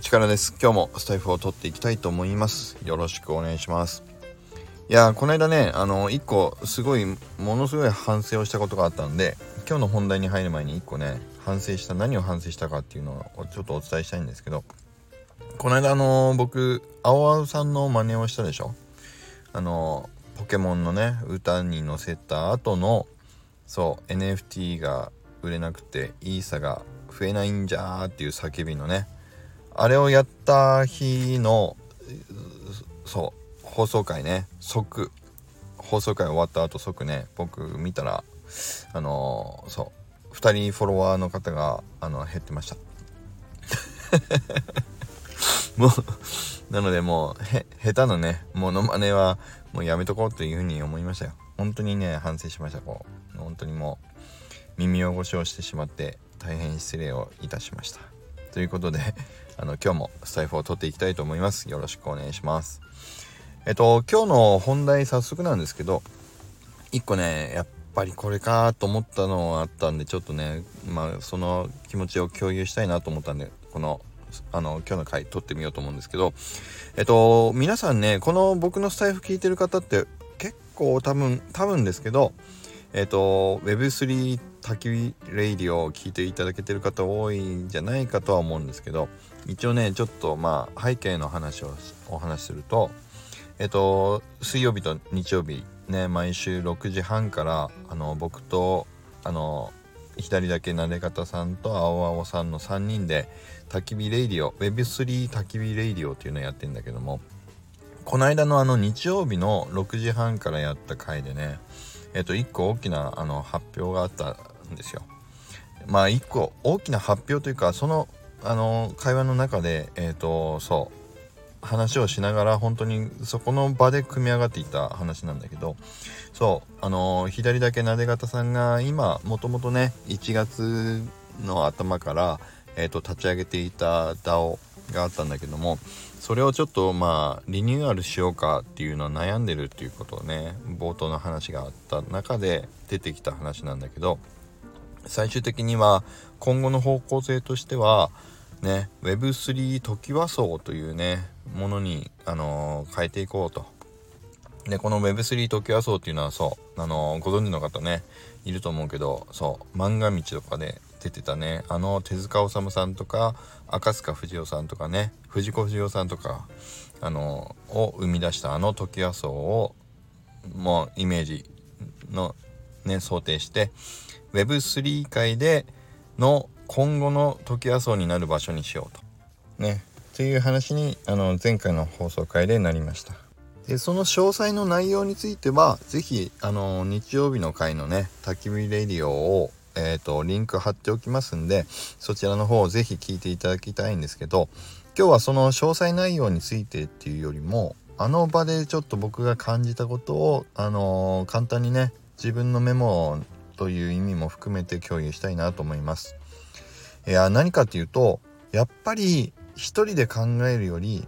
力です。今日もスタイフを取っていきたいと思います。よろしくお願いします。いやこの間ね、あの、一個、すごい、ものすごい反省をしたことがあったんで、今日の本題に入る前に一個ね、反省した、何を反省したかっていうのをちょっとお伝えしたいんですけど、この間、あの、僕、青々さんの真似をしたでしょ？あの、ポケモンのね、歌に載せた後の、そう、NFT が売れなくて、イーサが増えないんじゃーっていう叫びのねあれをやった日のそう放送回ね。即放送回終わった後即ね僕見たらあのー、そう2人フォロワーの方があの減ってました。もうなのでもうへ下手なねモノマネはもうやめとこうというふうに思いましたよ。本当にね反省しましたこう。本当にもう耳汚しをしてしまって大変失礼をいたしました。ということであの今日もスタイフを取っていきたいと思います。よろしくお願いします。えっと今日の本題早速なんですけど一個ねやっぱりこれかと思ったのがあったんでちょっとねまあその気持ちを共有したいなと思ったんでこのあの今日の回撮ってみようと思うんですけどえっと皆さんねこの僕のスタイフ聞いてる方って結構多分多分ですけどえっ、と Web3 焚き火レイディオを聞いていただけてる方多いんじゃないかとは思うんですけど一応ねちょっとまあ背景の話をお話しするとえっ、と水曜日と日曜日ね毎週6時半からあの僕とあの左だけなで肩さんと青青さんの3人で焚き火レイディオ Web3 焚き火レイディオっていうのをやってんだけどもこの間のあの日曜日の6時半からやった回でねえっ、と1個大きなあの発表があったんですよ。まあ1個大きな発表というかそのあの会話の中でえっ、とそう話をしながら本当にそこの場で組み上がっていた話なんだけどそうあの左だけなで方さんが今もともとね1月の頭から、えーと、立ち上げていた DAO があったんだけどもそれをちょっとまあリニューアルしようかっていうのは悩んでるっていうことをね冒頭の話があった中で出てきた話なんだけど最終的には今後の方向性としてはね Web3 トキワ荘というねものに、あのー、変えていこうと。でこの Web3 トキワ荘っていうのはそう、あのー、ご存知の方ねいると思うけどそう漫画道とかで出てたねあの手塚治虫さんとか赤塚不二夫さんとかね藤子不二雄さんとかあのを生み出したあのトキワ荘をもうイメージのね想定して Web3 界での今後のトキワ荘になる場所にしようと。ね。っていう話にあの前回の放送回でなりました。でその詳細の内容については是非あの日曜日の回のね焚き火レディオをえーと、リンク貼っておきますんでそちらの方を是非聞いていただきたいんですけど今日はその詳細内容についてっていうよりもあの場でちょっと僕が感じたことを、あのー、簡単にね自分のメモという意味も含めて共有したいなと思います。いや何かっていうとやっぱり一人で考えるより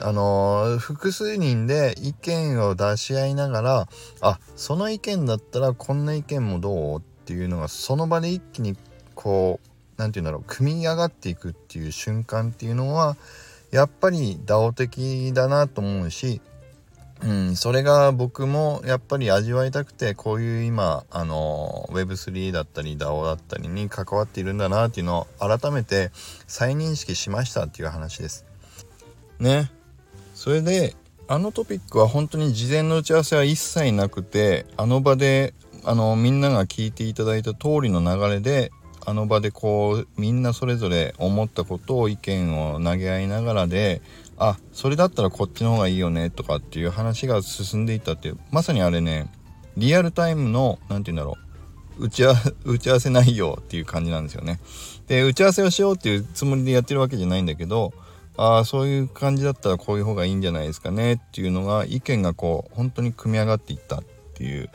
あのー、複数人で意見を出し合いながらあその意見だったらこんな意見もどうっていうのがその場で一気にこう何て言うんだろう組み上がっていくっていう瞬間っていうのはやっぱり DAO 的だなと思うし、うん、それが僕もやっぱり味わいたくてこういう今あの Web3 だったり DAO だったりに関わっているんだなっていうのを改めて再認識しましたっていう話です。ね。それであのトピックは本当に事前の打ち合わせは一切なくてあの場であのみんなが聞いていただいた通りの流れであの場でこうみんなそれぞれ思ったことを意見を投げ合いながらであそれだったらこっちの方がいいよねとかっていう話が進んでいったっていうまさにあれねリアルタイムの何て言うんだろう打ち 打ち合わせ内容っていう感じなんですよね。で打ち合わせをしようっていうつもりでやってるわけじゃないんだけどああそういう感じだったらこういう方がいいんじゃないですかねっていうのが意見がこう本当に組み上がっていったっていう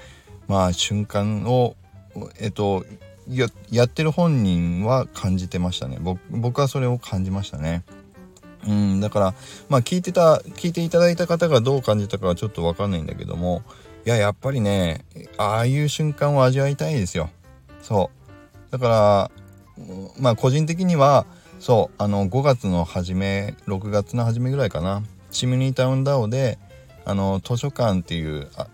まあ瞬間をえっとややってる本人は感じてましたね。僕はそれを感じましたね。うんだからまあ聞いてた聞いていただいた方がどう感じたかはちょっと分かんないんだけどもいややっぱりねああいう瞬間を味わいたいですよ。そう。だからまあ個人的にはそうあの5月の初め6月の初めぐらいかな。チムニータウンダオであの図書館っていうあ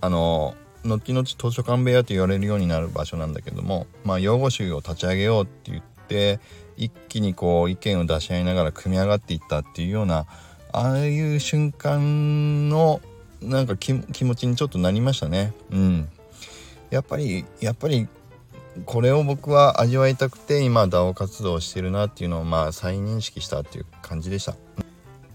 あの後々図書館部屋と言われるようになる場所なんだけども、まあ、用語集を立ち上げようって言って一気にこう意見を出し合いながら組み上がっていったっていうようなああいう瞬間のなんか気持ちにちょっとなりましたね。うん。やっぱりやっぱりこれを僕は味わいたくて今 DAO 活動をしてるなっていうのをまあ再認識したっていう感じでした。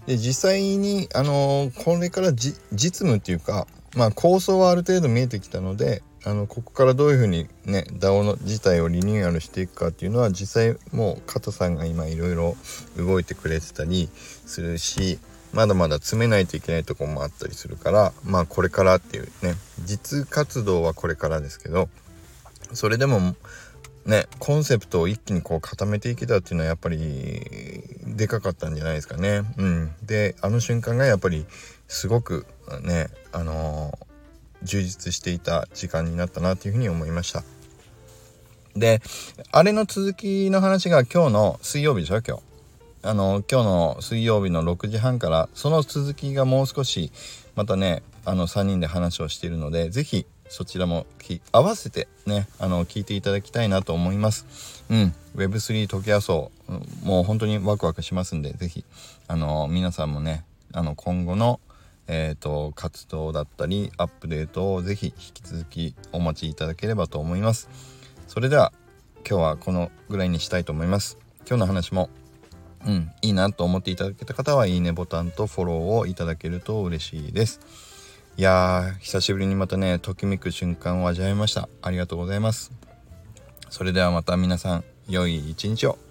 で実際にあのこれから実務っていうかまあ構想はある程度見えてきたのであのここからどういうふうにね DAO の自体をリニューアルしていくかっていうのは実際もう加藤さんが今いろいろ動いてくれてたりするしまだまだ詰めないといけないとこもあったりするからまあこれからっていうね実活動はこれからですけどそれでもねコンセプトを一気にこう固めていけたっていうのはやっぱりでかかったんじゃないですかね。うん、であの瞬間がやっぱりすごくねあのー充実していた時間になったなというふうに思いました。であれの続きの話が今日の水曜日でしょ今日。あの今日の水曜日の6時半からその続きがもう少しまたねあの3人で話をしているので是非そちらも合わせてねあの聞いていただきたいなと思います。うん。Web3 トキアソーもう本当にワクワクしますんで是非あの皆さんもねあの今後のえーと、活動だったりアップデートをぜひ引き続きお待ちいただければと思います。それでは今日はこのぐらいにしたいと思います。今日の話もうんいいなと思っていただけた方はいいねボタンとフォローをいただけると嬉しいです。いやー久しぶりにまたねときめく瞬間を味わいました。ありがとうございます。それではまた皆さん良い一日を。